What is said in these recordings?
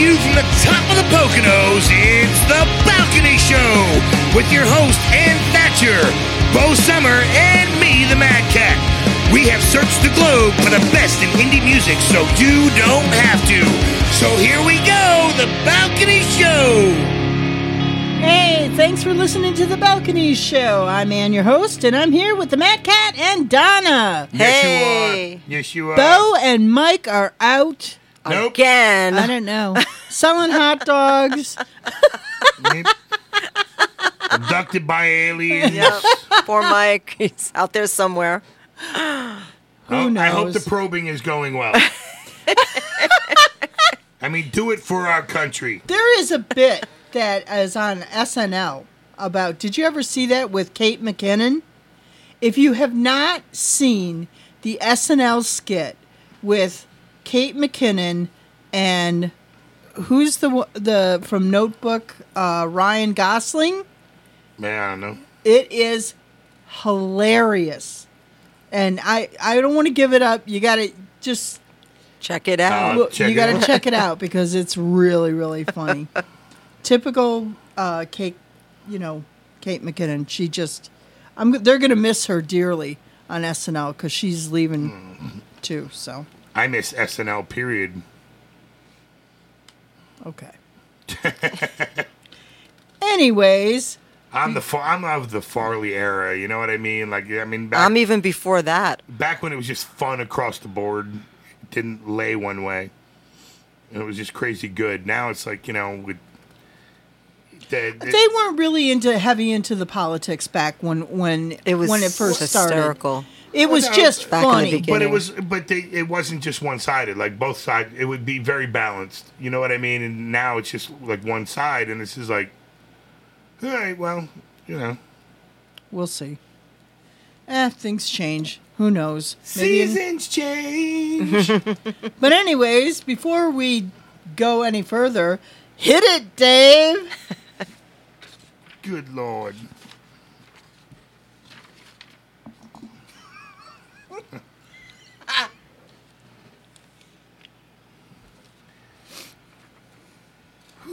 you from the top of the Poconos, it's The Balcony Show with your host, Ann Thatcher, Bo Summer, and me, the Mad Cat. We have searched the globe for the best in indie music so you don't have to. So here we go, The Balcony Show. Hey, thanks for listening to the Balcony Show. I'm Ann, your host, and I'm here with the Mad Cat and Donna. Yes, you Hey. are. Yes, you are. Bo and Mike are out. Nope. Again. I don't know, selling hot dogs. Nope. Abducted by aliens. Yep. Poor Mike. He's out there somewhere. Oh, Who I hope the probing is going well. I mean, do it for our country. There is a bit that is on SNL about. Did you ever see that with Kate McKinnon? If you have not seen the SNL skit with Kate McKinnon and who's the one- the from Notebook uh, Ryan Gosling, Man, I don't know. it is hilarious. And I I don't want to give it up. You got to just Check it out. Uh, check you got to check it out because it's really, really funny. Typical uh, Kate, you know, Kate McKinnon. She just, I'm. They're gonna miss her dearly on SNL because she's leaving Mm-hmm. too. So I miss SNL. Period. okay. Anyways, I'm the far, I'm of the Farley era. You know what I mean? Like, I mean, back, I'm even before that. back when it was just fun across the board, it didn't lay one way, and it was just crazy good. Now it's like you know, with the, the- they weren't really into heavy into the politics back when when It was when it first started. Hysterical. It was Well, no, just back in the funny. But it was, but they, it wasn't just one sided. Like both sides, it would be very balanced. You know what I mean? And now it's just like one side, and it's just like, all right, well, you know, We'll see. Eh, things change. Who knows? Maybe in- seasons change. But anyways, before we go any further, hit it, Dave. Good lord.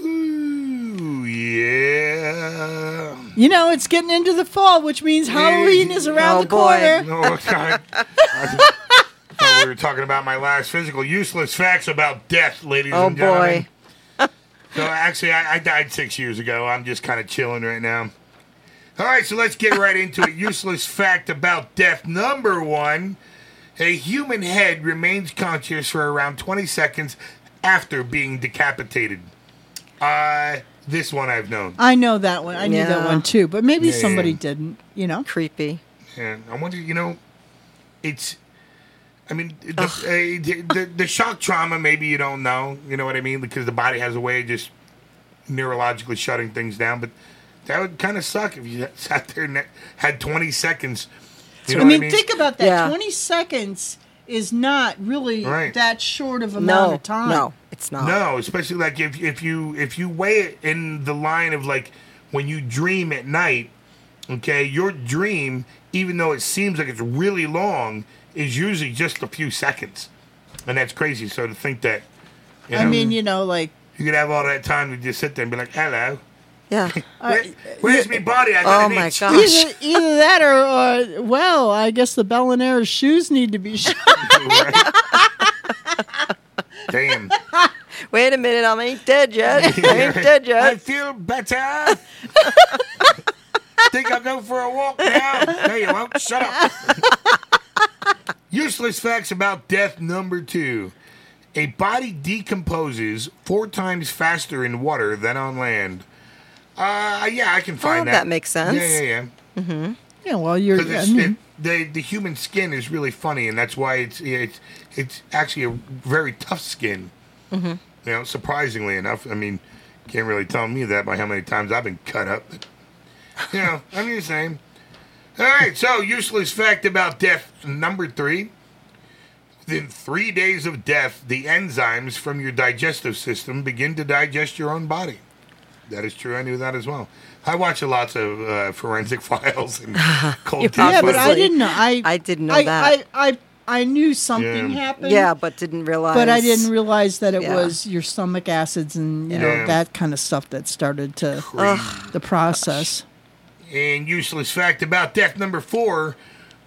Ooh, yeah. You know it's getting into the fall, which means Halloween is around Oh, the boy. corner. No, I, I, thought we were talking about my last physical useless facts about death, ladies Oh, and gentlemen. boy. So actually, I, I died six years ago. I'm just kind of chilling right now. All right, so let's get right into it. Useless fact about death number one: A human head remains conscious for around 20 seconds after being decapitated. Uh, this one I've known. I know that one. I knew that Yeah. one too, but maybe Yeah, somebody yeah. didn't. You know, Creepy. And I wonder, you know, it's. I mean, the, uh, the, the the shock trauma. Maybe you don't know. You know what I mean? Because the body has a way of just neurologically shutting things down. But that would kind of suck if you sat there and had twenty seconds. You know I what mean, think about that. Yeah. Twenty seconds is not really Right. that short of amount No, of time. no, it's not. No, especially like if if you if you weigh it in the line of like when you dream at night, okay, your dream, even though it seems like it's really long, is usually just a few seconds, and that's crazy. So to think that, you know, I mean, you know, like you could have all that time to just sit there and be like, "Hello, Yeah. Where, where's me body? I got Oh an my itch." gosh. either, either that or uh, well, I guess the Bel and Air shoes need to be shut. Damn, Wait a minute, I'm ain't dead yet. I ain't dead yet. I feel better. Think I'll go for a walk now? No, you won't. Shut up. Useless facts about death number two. A body decomposes four times faster in water than on land. Uh, yeah, I can find Oh, that. that makes sense. Yeah, yeah, yeah. yeah, well, you're. I mean, it, the the human skin is really funny, and that's why it's it's it's actually a very tough skin. Mm-hmm. You know, surprisingly enough. I mean, can't really tell me that by how many times I've been cut up. But, you know, I'm just saying. All right, so useless fact about death number three. Within three days of death, the enzymes from your digestive system begin to digest your own body. That is true. I knew that as well. I watch a lots of uh, forensic files and cold You case yeah, but. I didn't know. I I didn't know I, that. I, I I knew something Yeah. happened. Yeah, but didn't realize. But I didn't realize that it Yeah. was your stomach acids and you Yeah. know that kind of stuff that started to the process. And useless fact about death number four: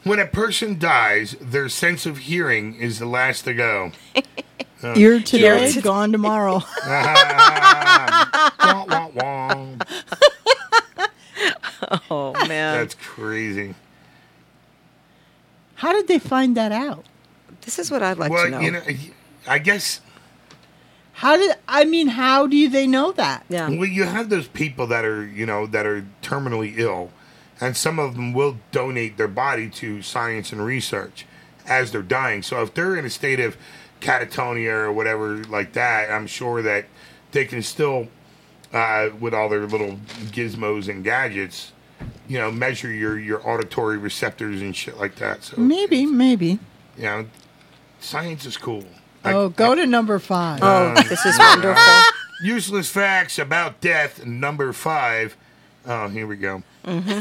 when a person dies, their sense of hearing is the last to go. Ear today, to- gone tomorrow. Wah, wah, wah. Oh man, That's crazy. How did they find that out? this is what I'd like well, to know. you know, I guess How did I mean? How do they know that? yeah. well, you have those people that are you know that are terminally ill, and some of them will donate their body to science and research as they're dying. So if they're in a state of catatonia or whatever like that, I'm sure that they can still, uh, with all their little gizmos and gadgets, you know, measure your your auditory receptors and shit like that. So Maybe, maybe. you know, science is cool. I- Oh, go to number five. Oh, this is wonderful. Useless facts about death, number five. Oh, here we go. Mm-hmm.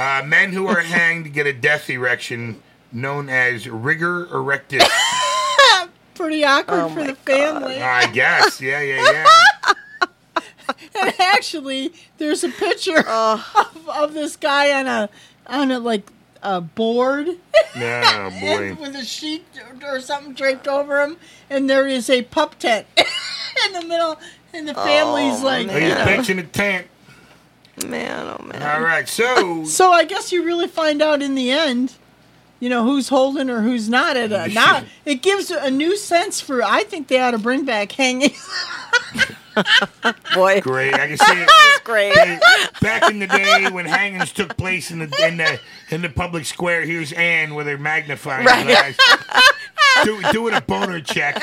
Uh, men who are hanged get a death erection known as rigor erectus. Pretty awkward Oh for the family. I guess. Yeah, yeah, yeah. And actually, there's a picture Oh. of, of this guy on a on a like a board Oh, boy. with a sheet or something draped over him, and there is a pup tent in the middle, and the family's Oh, like. Are you Yeah. pitching a tent? Man, oh man. All right, so. So I guess you really find out in the end, you know, who's holding or who's not. At a, not it gives a new sense for. I think they ought to bring back hanging. Boy, Great. I can see it. great. Hey, back in the day when hangings took place in the in the in the public square, here's Anne with her magnifying Right. glass, do, doing a boner check.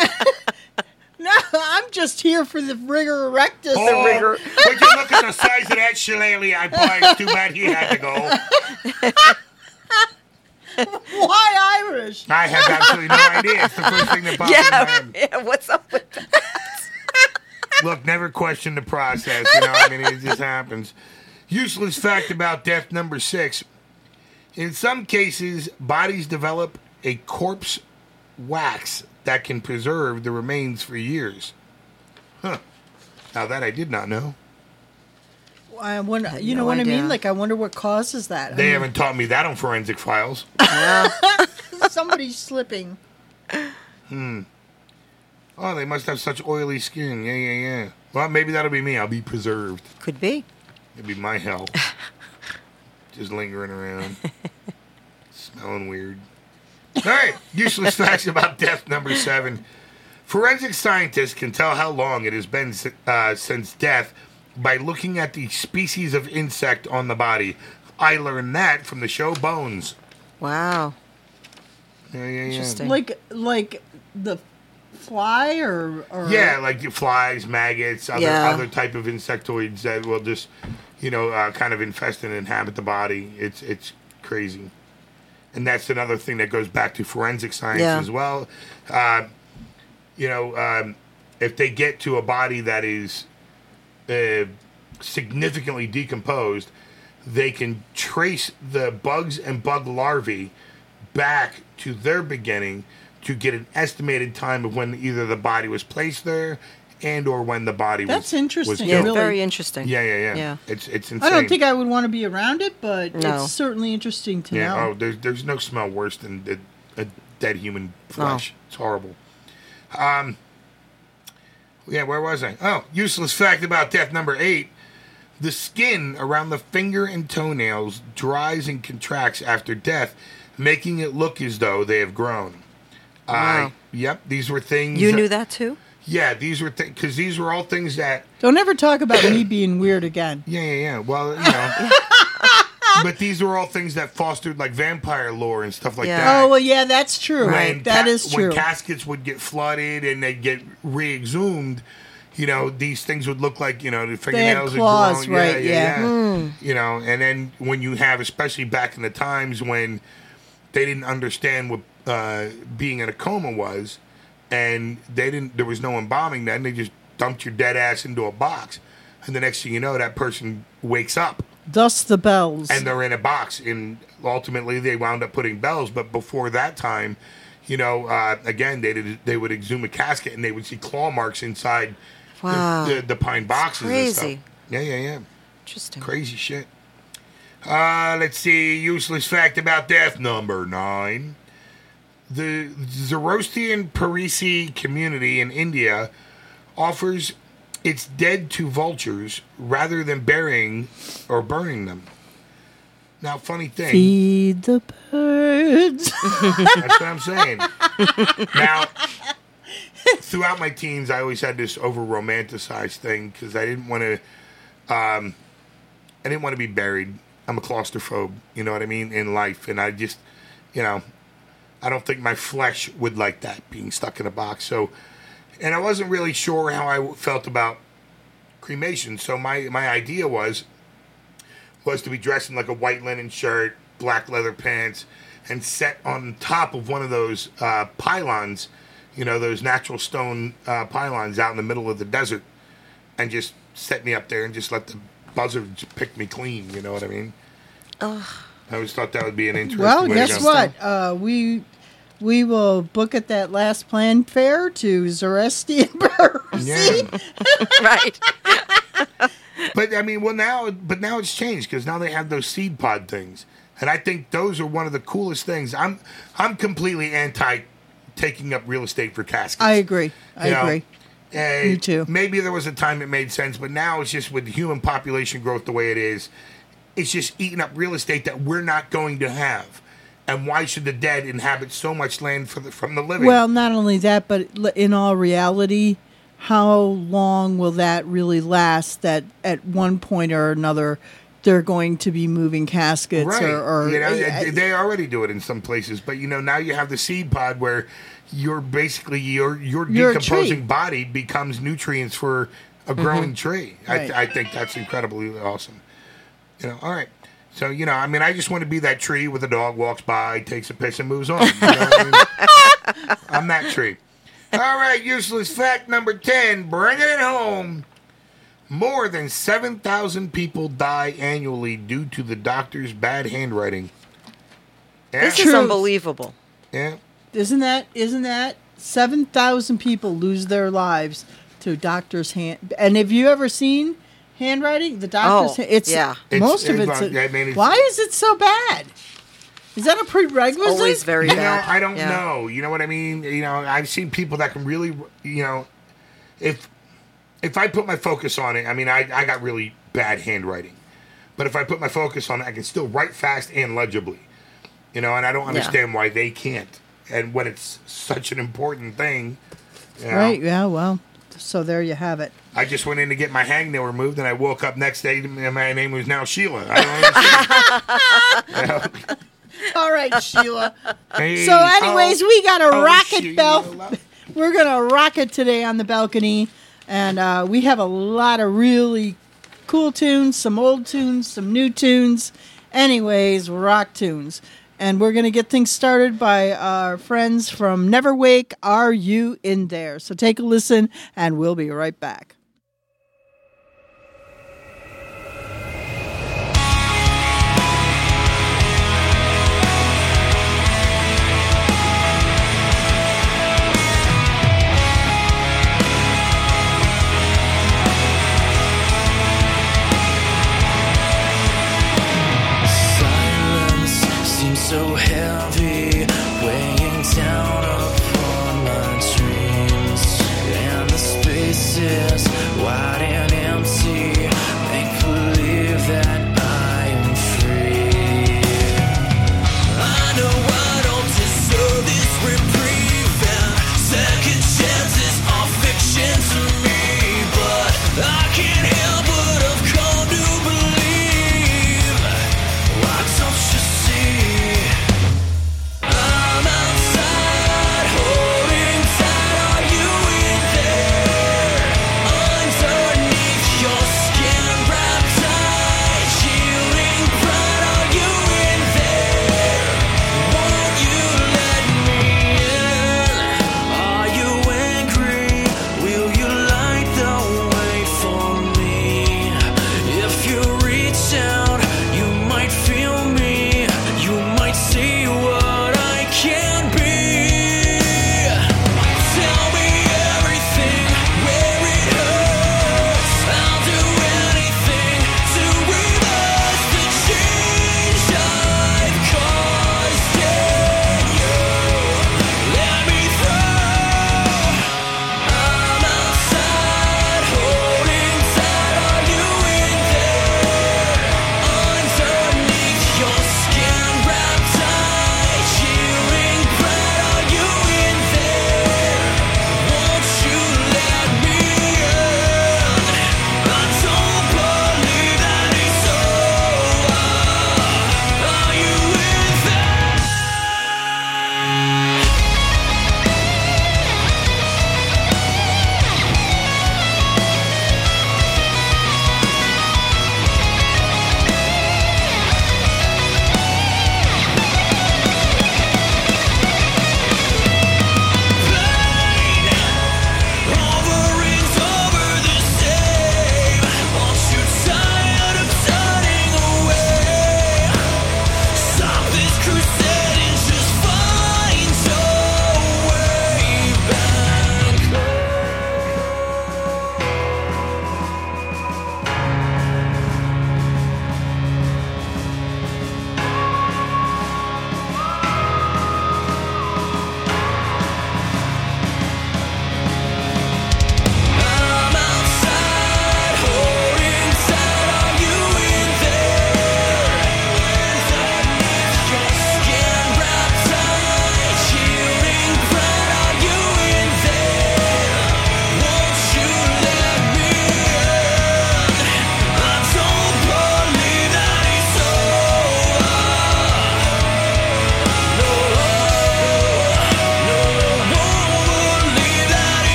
no, I'm just here for the rigor erectus. Oh, rigor. Would you look at the size of that shillelagh I bought? It's too bad he had to go. Why Irish? I have absolutely no idea. It's the first thing that popped in my head. yeah. What's up with that? Look, never question the process. You know, I mean, it just happens. Useless fact about death number six. In some cases, bodies develop a corpse wax that can preserve the remains for years. Huh. Now that I did not know. I wonder. had You know no what I mean? Like I wonder what causes that. I They mean, haven't taught me that on forensic files. somebody's slipping. Hmm. Oh, they must have such oily skin. Yeah, yeah, yeah. Well, maybe that'll be me. I'll be preserved. Could be. It'd be my hell. Just lingering around. Smelling weird. All right. Useless facts about death number seven. Forensic scientists can tell how long it has been uh, since death by looking at the species of insect on the body. I learned that from the show Bones. Wow. Yeah, yeah, yeah. Interesting. Like like the fly or or Yeah, like flies, maggots, other Yeah. other type of insectoids that will just, you know, uh, kind of infest and inhabit the body. It's it's crazy, and that's another thing that goes back to forensic science Yeah. as well. Uh, you know, um, if they get to a body that is uh, significantly decomposed, they can trace the bugs and bug larvae back to their beginning to get an estimated time of when either the body was placed there and or when the body That's was interesting, was Yeah, really. very interesting. Yeah, yeah, yeah, Yeah. It's it's insane. I don't think I would want to be around it, but No. it's certainly interesting to Yeah. know. Oh, there's there's no smell worse than the, a dead human flesh. It's horrible. Um. Yeah, where was I? Oh, useless fact about death number eight. The skin around the finger and toenails dries and contracts after death, making it look as though they have grown. I Wow. yep, these were things. You knew that too? Yeah, these were things because these were all things that. Don't ever talk about me being weird again. Yeah, yeah, yeah. Well, you know. but these were all things that fostered like vampire lore and stuff like Yeah. that. Oh well, yeah, that's true. when That ca- is true. When caskets would get flooded and they'd get re-exhumed, you know, these things would look like, you know, the fingernails had claws, grown. right, yeah. Hmm. You know, and then when you have, especially back in the times when they didn't understand what uh, being in a coma was, and they didn't, there was no embalming then, they just dumped your dead ass into a box. And the next thing you know, that person wakes up Thus the bells. and they're in a box and ultimately they wound up putting bells but before that time you know, uh, again, they did, they would exhume a casket and they would see claw marks inside the- Wow. the, the, pine boxes. and crazy. stuff. Yeah, yeah, yeah. Interesting. Crazy shit. Uh, let's see. Useless fact about death number nine. The Zoroastrian Parsi community in India offers its dead to vultures rather than burying or burning them. Now, funny thing. Feed the birds. That's what I'm saying. now, throughout my teens, I always had this over romanticized thing because I didn't want to. Um, I didn't want to be buried. I'm a claustrophobe. You know what I mean in life, and I just, you know, I don't think my flesh would like that being stuck in a box. So, and I wasn't really sure how I felt about cremation. So my my idea was was to be dressed in like a white linen shirt, black leather pants, and set on top of one of those uh, pylons, you know, those natural stone uh, pylons out in the middle of the desert, and just set me up there and just let the buzzards pick me clean. You know what I mean? I always thought that would be an interesting. well, way to guess go. what? Uh, we we will book at that last planned fair to Zoroastrian birds. Yeah. right. But I mean, well now, but now it's changed because now they have those seed pod things, and I think those are one of the coolest things. I'm I'm completely anti taking up real estate for caskets. I agree. I You know, agree. uh, Me too. Maybe there was a time it made sense, but now it's just with human population growth the way it is, it's just eating up real estate that we're not going to have. And why should the dead inhabit so much land for the, from the living? Well, not only that, but in all reality, how long will that really last? That at one point or another, they're going to be moving caskets right? or, or you know, uh, they- they already do it in some places, but you know now you have the seed pod where you're basically your your decomposing body becomes nutrients for a growing tree. Right. I, I think that's incredibly awesome. You know, all right. So you know, I mean, I just want to be that tree where the dog walks by, takes a piss, and moves on. You know what I mean? I'm that tree. All right, useless fact number ten. Bringing it home. More than 7,000 people die annually due to the doctor's bad handwriting. Yeah, This is Truth. unbelievable. yeah. isn't that isn't that seven thousand people lose their lives to doctor's hand? And have you ever seen handwriting? The doctor's Oh, hand, it's yeah. It's- most of it's- it's. I mean, it's- why is it so bad? Is that a prerequisite? Always very You know. I don't Yeah. know. You know what I mean? You know, I've seen people that can really, you know, if if I put my focus on it, I mean, I, I got really bad handwriting. But if I put my focus on it, I can still write fast and legibly. You know, and I don't understand why they can't. And when it's such an important thing, you know, Right. Yeah. Well. So there you have it. I just went in to get my hangnail removed, and I woke up next day, and my name was now Sheila. I don't understand. All right, Sheila. Hey, So, anyways, oh, we got a oh, rocket Sheila. bell. We're gonna rock it today on the balcony, and uh, we have a lot of really cool tunes, some old tunes, some new tunes. Anyways, rock tunes, and we're gonna get things started by our friends from NeverWake. Are you in there? So take a listen, and we'll be right back.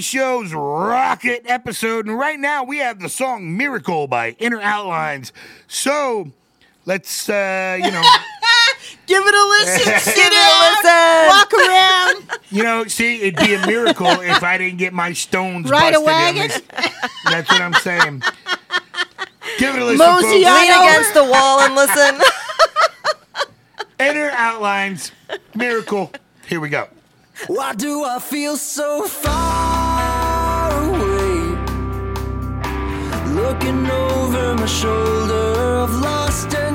On Show's Rocket episode, and right now we have the song Miracle by Inner Outlines. So let's, uh, you know, Give it a listen. sit Give it a listen. Walk around. you know, see, it'd be a miracle if I didn't get my stones Ride a busted in wagon? this. That's what I'm saying. Give it a listen, Mosey folks. on Lean against the wall and listen. Inner Outlines, Miracle. Here we go. Why do I feel so far Looking over my shoulder, I've lost another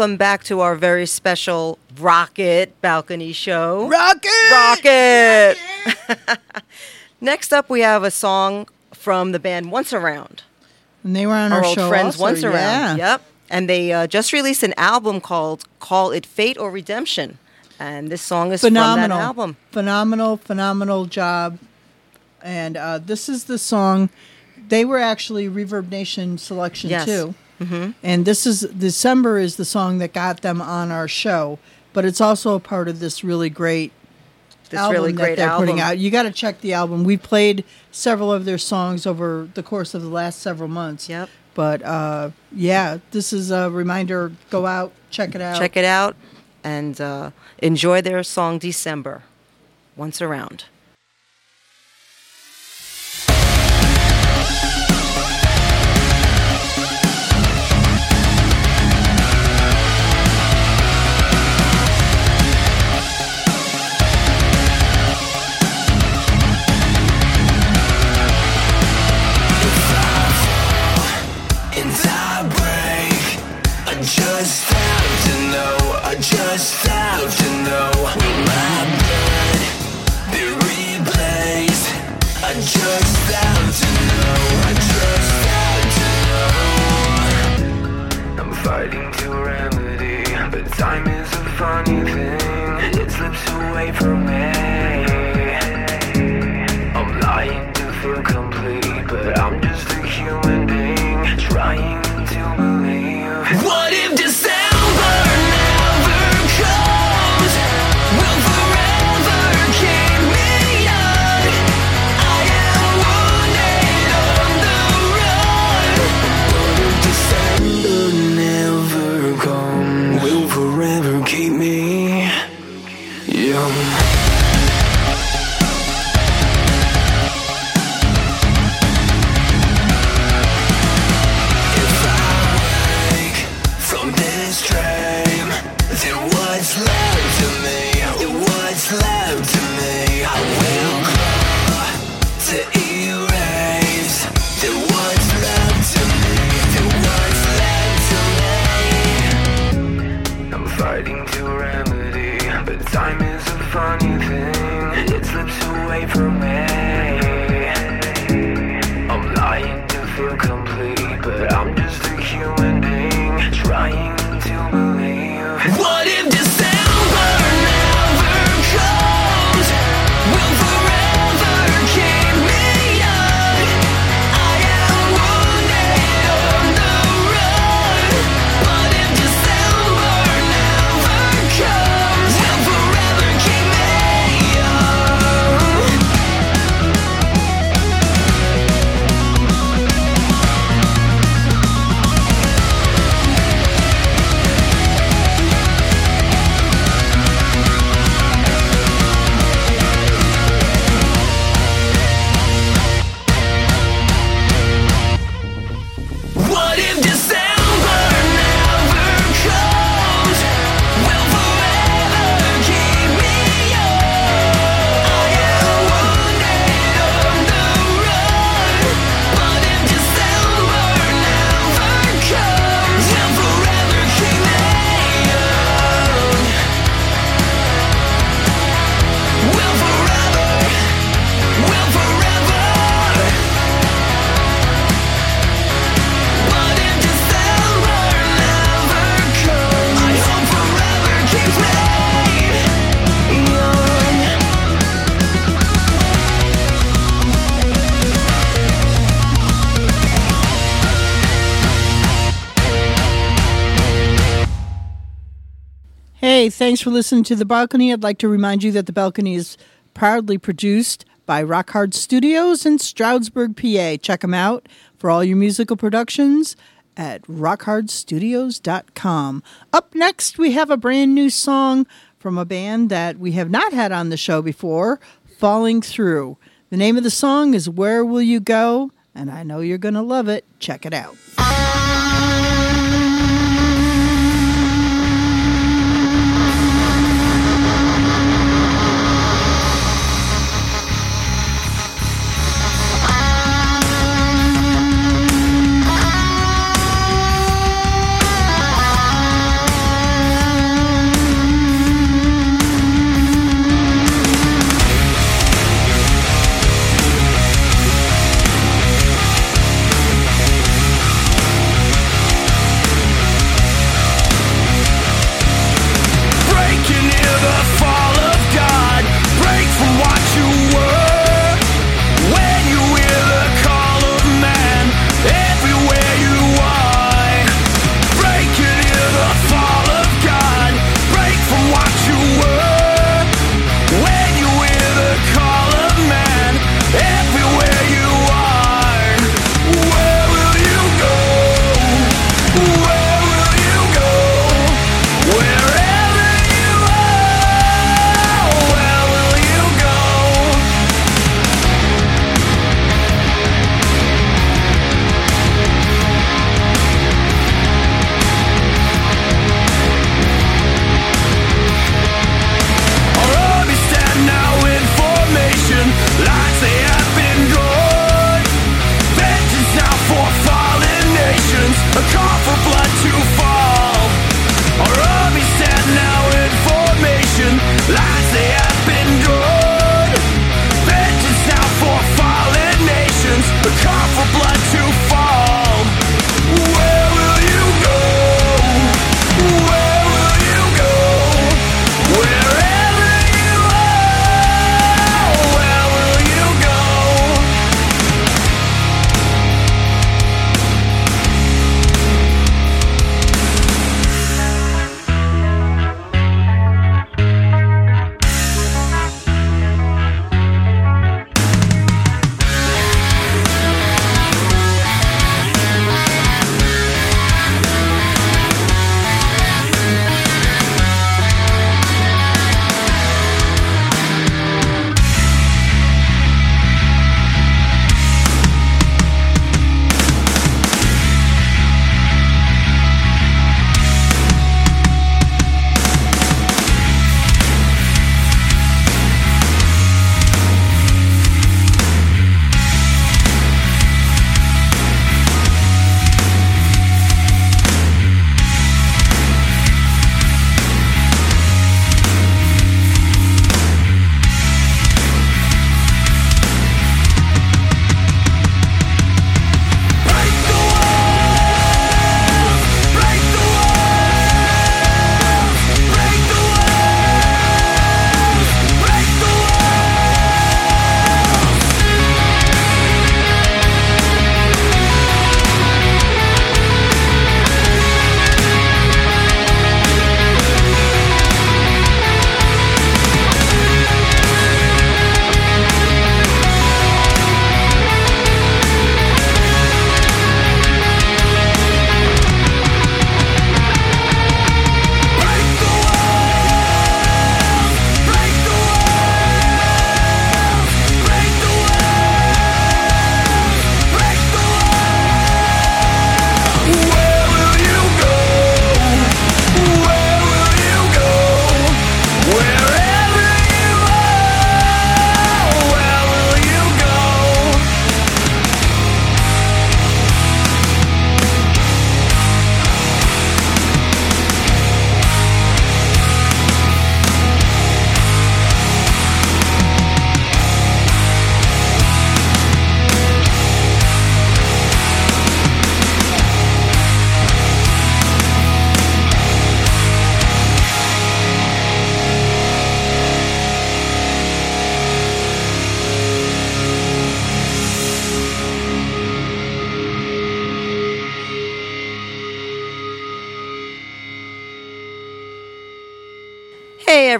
welcome back to our very special Rocket Balcony Show. Rocket. Rocket! Next up, we have a song from the band Once Around. And they were on our, our old show friends also, Once Around. yeah. Yep. And they uh, just released an album called Call It Fate or Redemption. And this song is phenomenal from that album. phenomenal phenomenal job and uh, this is the song they were actually ReverbNation selection Yes. too mm-hmm. and this is december is the song that got them on our show but it's also a part of this really great This album really that great they're album. putting out you got to check the album we played several of their songs over the course of the last several months Yep. but uh, yeah this is a reminder go out check it out Check it out and uh, enjoy their song December. Once Around. Hey, thanks for listening to The Balcony. I'd like to remind you that The Balcony is proudly produced by Rock Hard Studios in Stroudsburg, PA. Check them out for all your musical productions at rockhardstudios.com. Up next, we have a brand new song from a band that we have not had on the show before, Falling Through. The name of the song is Where Will You Go? And I know you're going to love it. Check it out.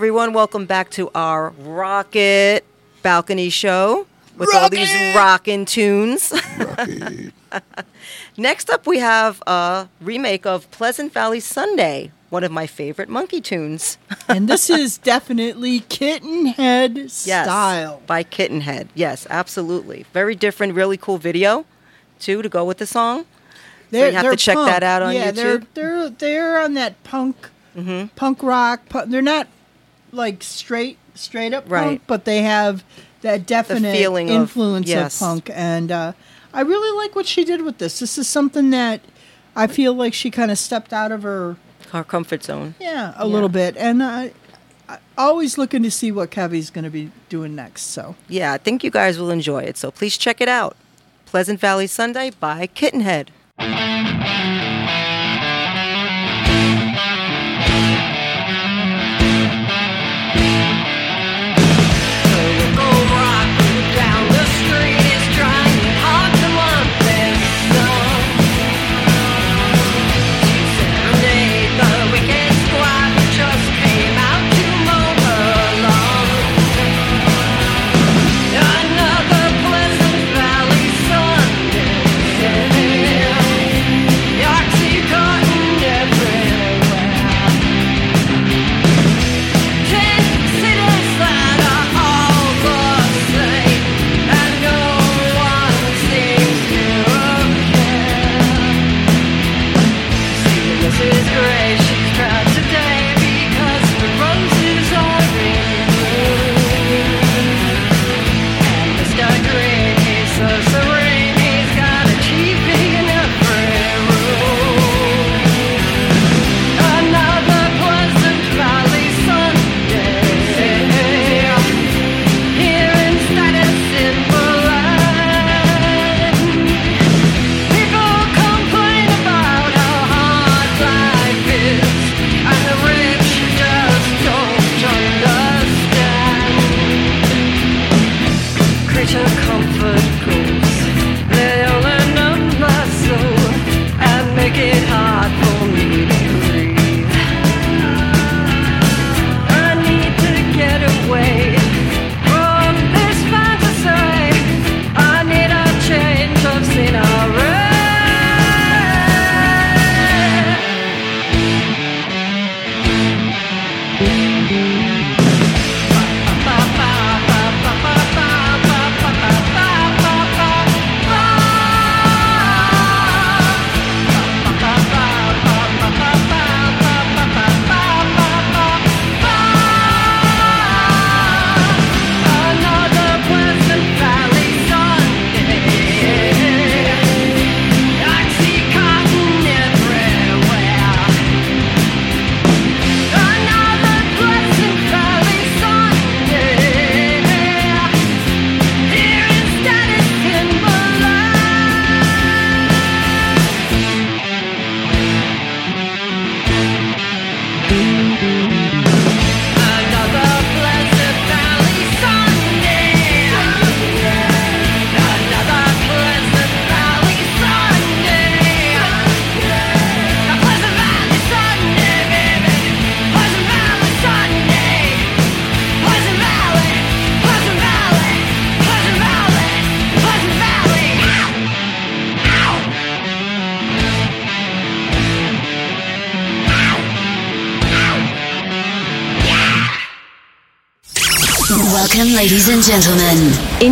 Everyone, welcome back to our Rock It Balcony Show with all these rockin' tunes. Next up, we have a remake of Pleasant Valley Sunday, one of my favorite Monkees tunes. and this is definitely Kittenhead Yes, style. by Kittenhead. Yes, absolutely. Very different, really cool video too to go with the song. They're, you have to check punk. that out on yeah, They're, YouTube. Mm-hmm. they're they're on that punk, punk rock. they're not like straight straight up Right. punk, but they have that definite feeling of- influence yes. of punk. And uh, I really like what she did with this. This is something that I feel like she kind of stepped out of her Our comfort zone. yeah a little bit, and I. I always looking to see what Kevy's going to be doing next. So Yeah, I think you guys will enjoy it. So please check it out. Pleasant Valley Sunday by Kittenhead.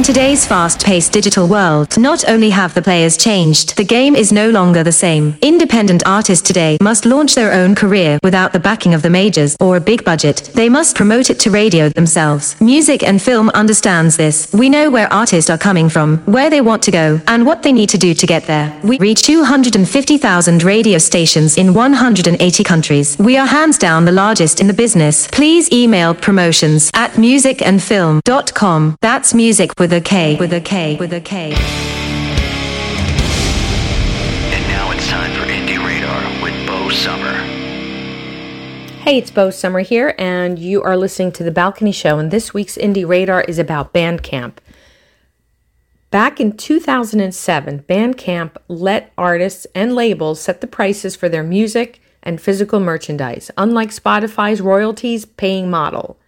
Today's fast paced digital world, not only have the players changed, the game is no longer the same. Independent artists today must launch their own career without the backing of the majors or a big budget. They must promote it to radio themselves. Music and film understands this. We know where artists are coming from, where they want to go, and what they need to do to get there. We reach 250,000 radio stations in 180 countries. We are hands down the largest in the business. Please email promotions at musicandfilm.com. That's music with a K, with a K, with a K. And now it's time for Indie Radar with Bo Summer. Hey, it's Bo Summer here, and you are listening to The Balcony Show, and this week's Indie Radar is about Bandcamp. Back in 2007, Bandcamp let artists and labels set the prices for their music, and physical merchandise, unlike Spotify's royalties paying model.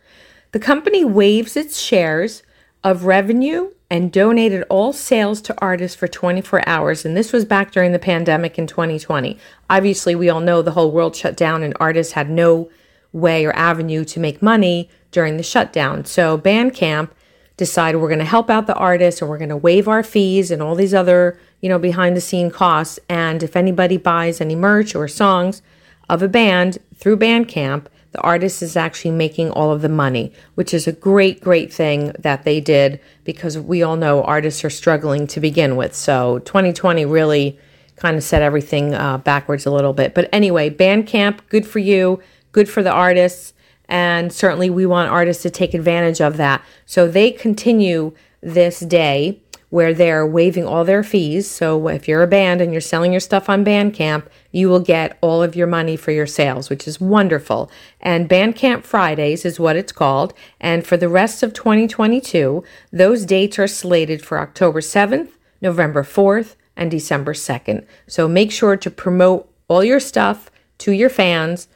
The company waives its shares of revenue and donated all sales to artists for 24 hours. And this was back during the pandemic in 2020. Obviously, we all know the whole world shut down and artists had no way or avenue to make money during the shutdown. So Bandcamp decided we're going to help out the artists and we're going to waive our fees and all these other, you know, behind the scene costs. And if anybody buys any merch or songs of a band through Bandcamp, the artist is actually making all of the money, which is a great, great thing that they did because we all know artists are struggling to begin with. So 2020 really kind of set everything uh, backwards a little bit. But anyway, Bandcamp, good for you, good for the artists. And certainly we want artists to take advantage of that. So they continue this day where they're waiving all their fees. So if you're a band and you're selling your stuff on Bandcamp, you will get all of your money for your sales, which is wonderful. And Bandcamp Fridays is what it's called. And for the rest of 2022, those dates are slated for October 7th, November 4th, and December 2nd. So make sure to promote all your stuff to your fans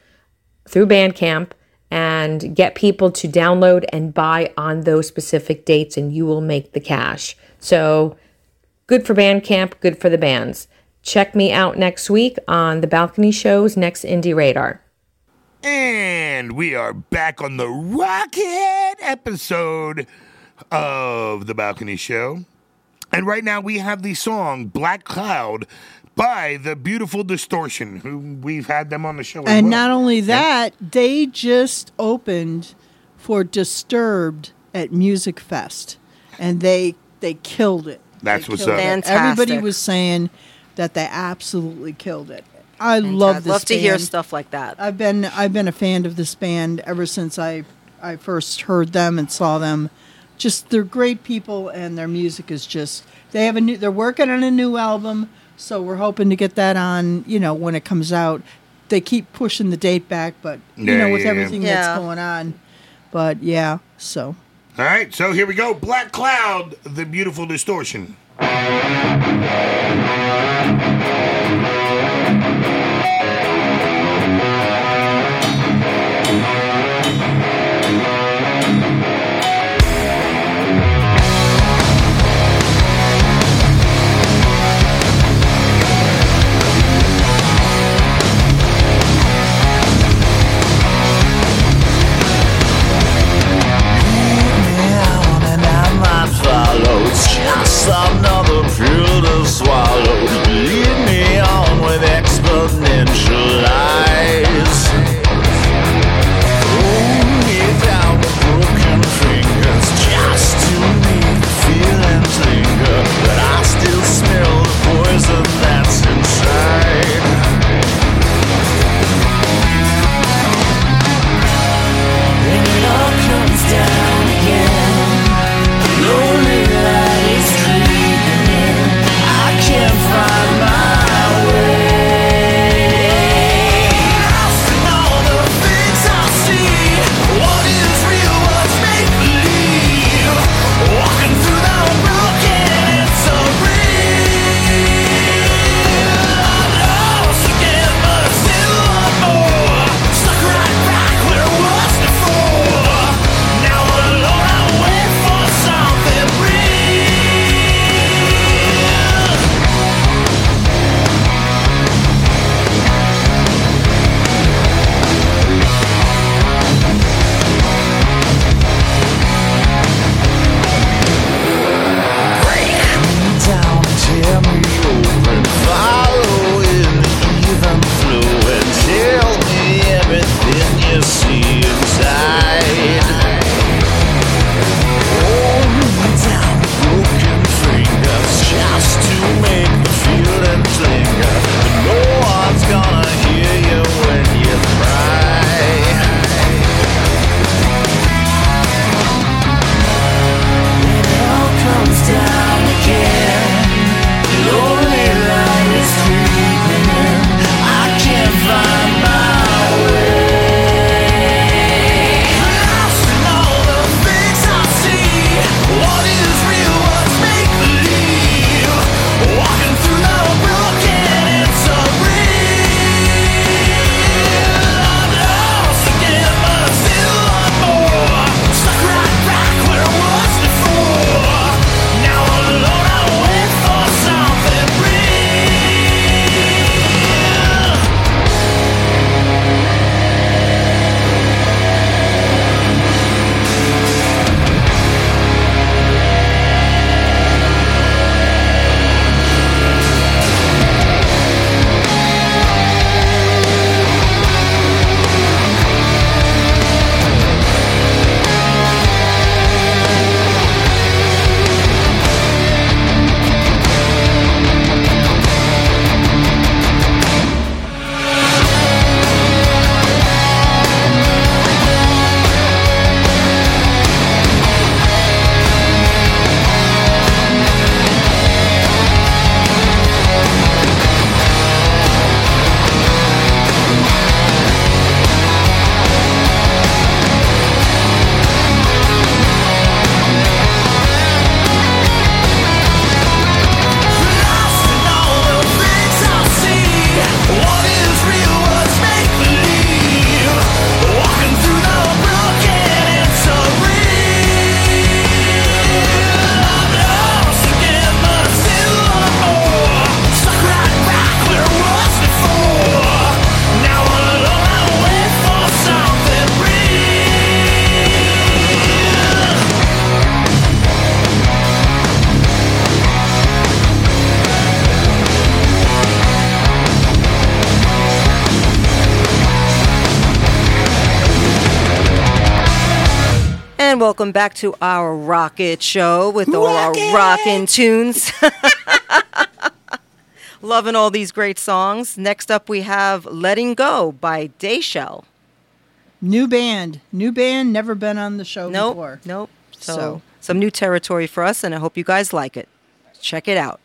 through Bandcamp and get people to download and buy on those specific dates, and you will make the cash. So good for Bandcamp, good for the bands. Check me out next week on the Balcony Show's next Indie Radar. And we are back on the rocket episode of The Balcony Show. And right now we have the song Black Cloud by the beautiful Distortion, who we've had them on the show. as And well. not only that, they just opened for Disturbed at Musikfest, and they they killed it. That's They what's up. it. Fantastic. Everybody was saying that they absolutely killed it. I love I'd this. love to hear stuff like that. I've been I've been a fan of this band ever since I I first heard them and saw them. Just they're great people and their music is just they have a new they're working on a new album, so we're hoping to get that on, you know, when it comes out. They keep pushing the date back, but you Yeah, know, with yeah, yeah. everything Yeah. that's going on. But yeah, so All right, so here we go. Black Cloud, the beautiful Distortion. Welcome back to our Rock It Show with all our rockin' tunes. Loving all these great songs. Next up, we have Letting Go by Dayshell. New band, new band, never been on the show Nope, before. nope. So, So- some new territory for us, and I hope you guys like it. Check it out.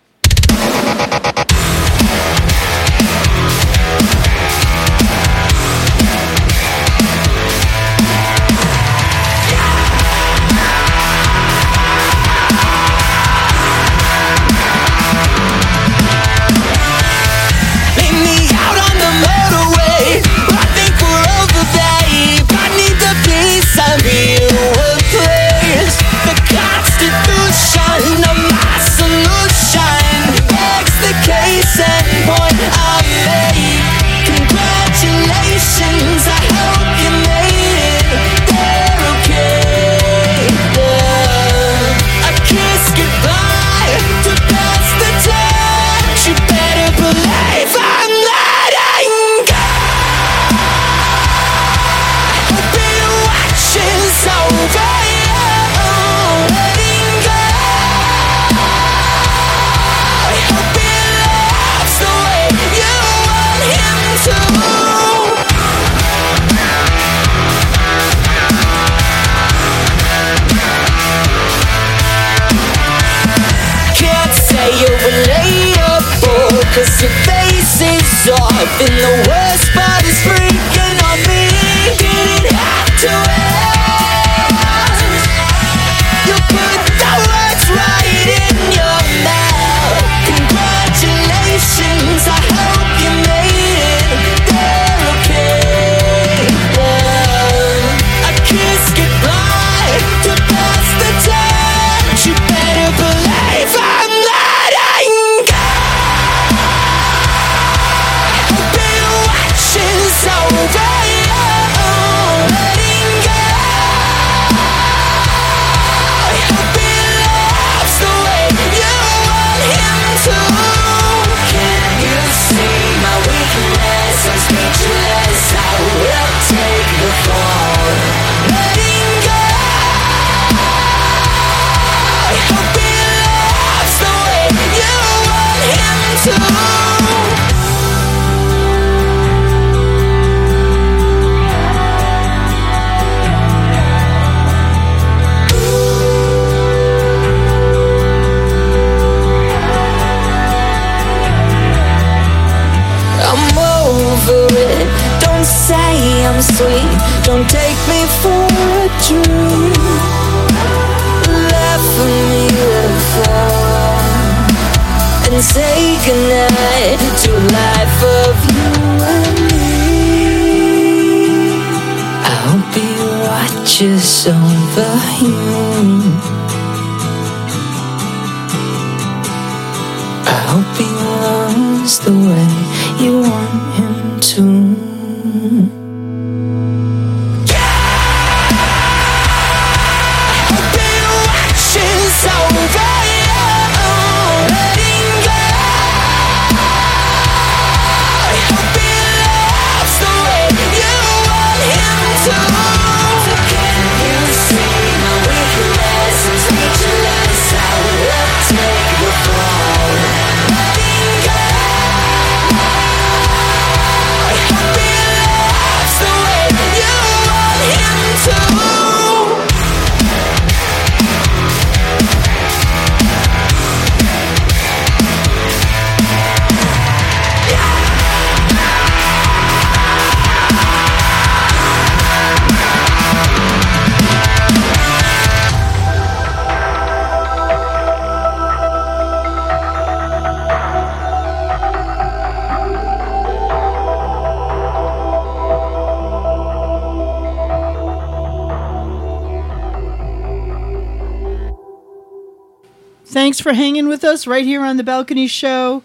Thanks for hanging with us right here on the Balcony Show.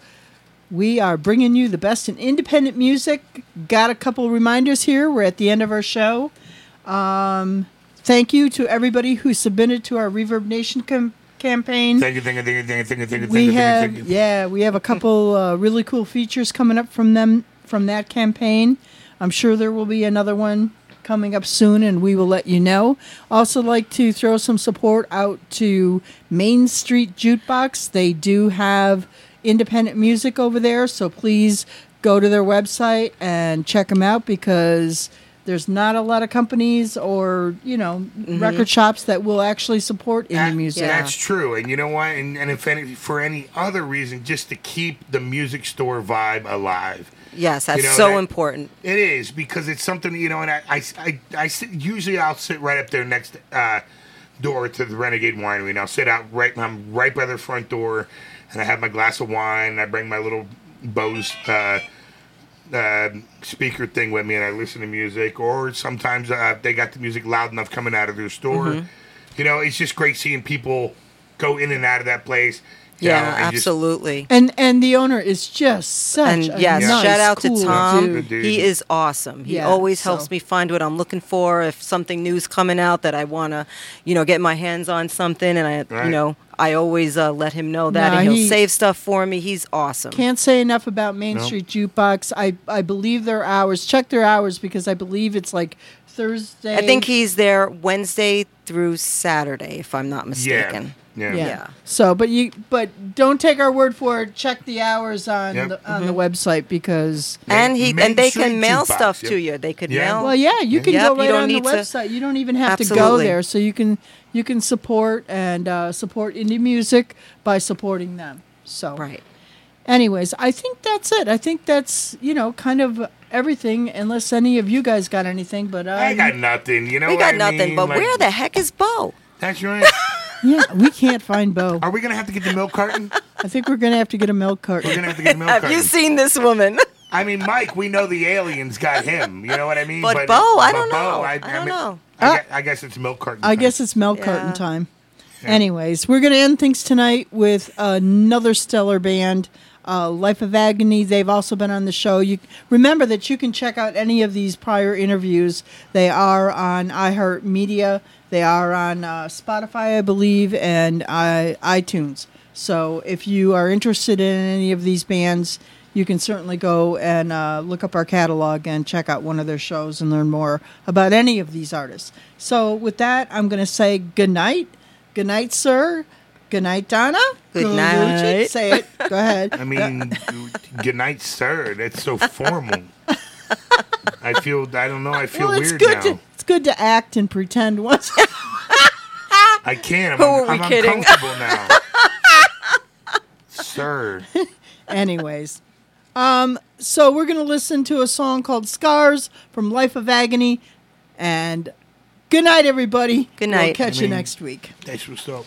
We are bringing you the best in independent music. Got a couple reminders here. We're at the end of our show. Um, thank you to everybody who submitted to our ReverbNation com- campaign. Thank you, thank you, thank you, thank you, thank you, thank you, we thank you, have thank you. yeah, we have a couple uh, really cool features coming up from them from that campaign. I'm sure there will be another one coming up soon, and we will let you know. Also, like to throw some support out to Main Street Jukebox. They do have independent music over there, so please go to their website and check them out because there's not a lot of companies or you know mm-hmm. record shops that will actually support indie That- music. That's true, and you know what? And, and if any, for any other reason, just to keep the music store vibe alive. Yes, that's You know, so that- important. It is because it's something you know, and I, I, I, I sit, usually I'll sit right up there next uh, door to the Renegade Winery, and I'll sit out right. I'm right by their front door, and I have my glass of wine. And I bring my little Bose uh, uh, speaker thing with me, and I listen to music. Or sometimes uh, they got the music loud enough coming out of their store. Mhm. You know, it's just great seeing people go in and out of that place. You Yeah, know, and just- absolutely. And and the owner is just such and a yes, nice, shout out cool to Tom. dude. dude. He is awesome. He Yeah, always so- helps me find what I'm looking for. If something new's coming out that I want to, you know, get my hands on something, and I, Right. you know, I always uh, let him know that, Nah, and he'll he- save stuff for me. He's awesome. Can't say enough about Main No. Street Jukebox. I I believe their hours. Check their hours because I believe it's like Thursday. I think he's there Wednesday through Saturday, if I'm not mistaken. yeah, Yeah. Yeah. So, but you but don't take our word for it. Check the hours on Yep. the on the website because And he Main and they can mail Jukebox, stuff yep. to you. They could Yeah. mail. well, yeah, you can Yep, go right on the need to- website. You don't even have to go there, so you can you can support and uh, support indie music by supporting them. So Right. Anyways, I think that's it. I think that's you know kind of everything. Unless any of you guys got anything, but I um, got nothing. You know, we what got I nothing. mean? but Like, where the heck is Bo? That's right. yeah, we can't find Bo. Are we gonna have to get the milk carton? I think we're gonna have to get a milk carton. We're carton. gonna have to get the milk Have carton. you seen this woman? I mean, Mike, we know the aliens got him. You know what I mean? But Bo, I but don't Bo, know. I, I don't mean, know. I, Uh, guess, I guess it's milk carton. I time. guess it's milk carton Yeah. time. Anyways, we're gonna end things tonight with another stellar band. Uh, Life of Agony. They've also been on the show. You remember that you can check out any of these prior interviews. They are on iHeartMedia. They are on uh, Spotify, I believe, and I, iTunes. So if you are interested in any of these bands, you can certainly go and uh, look up our catalog and check out one of their shows and learn more about any of these artists. So with that, I'm going to say good night. Good night, sir. Good night, Donna. Good night. Say it. Go ahead. I mean, good night, sir. That's so formal. I feel. I don't know. I feel well, it's weird good now. to it's good to act and pretend once. I can't. I'm, Who are we I'm kidding? uncomfortable now. sir. Anyways, um, so we're gonna listen to a song called "Scars" from Life of Agony, and good night, everybody. Good We'll night. catch I you mean- next week. That's what's up.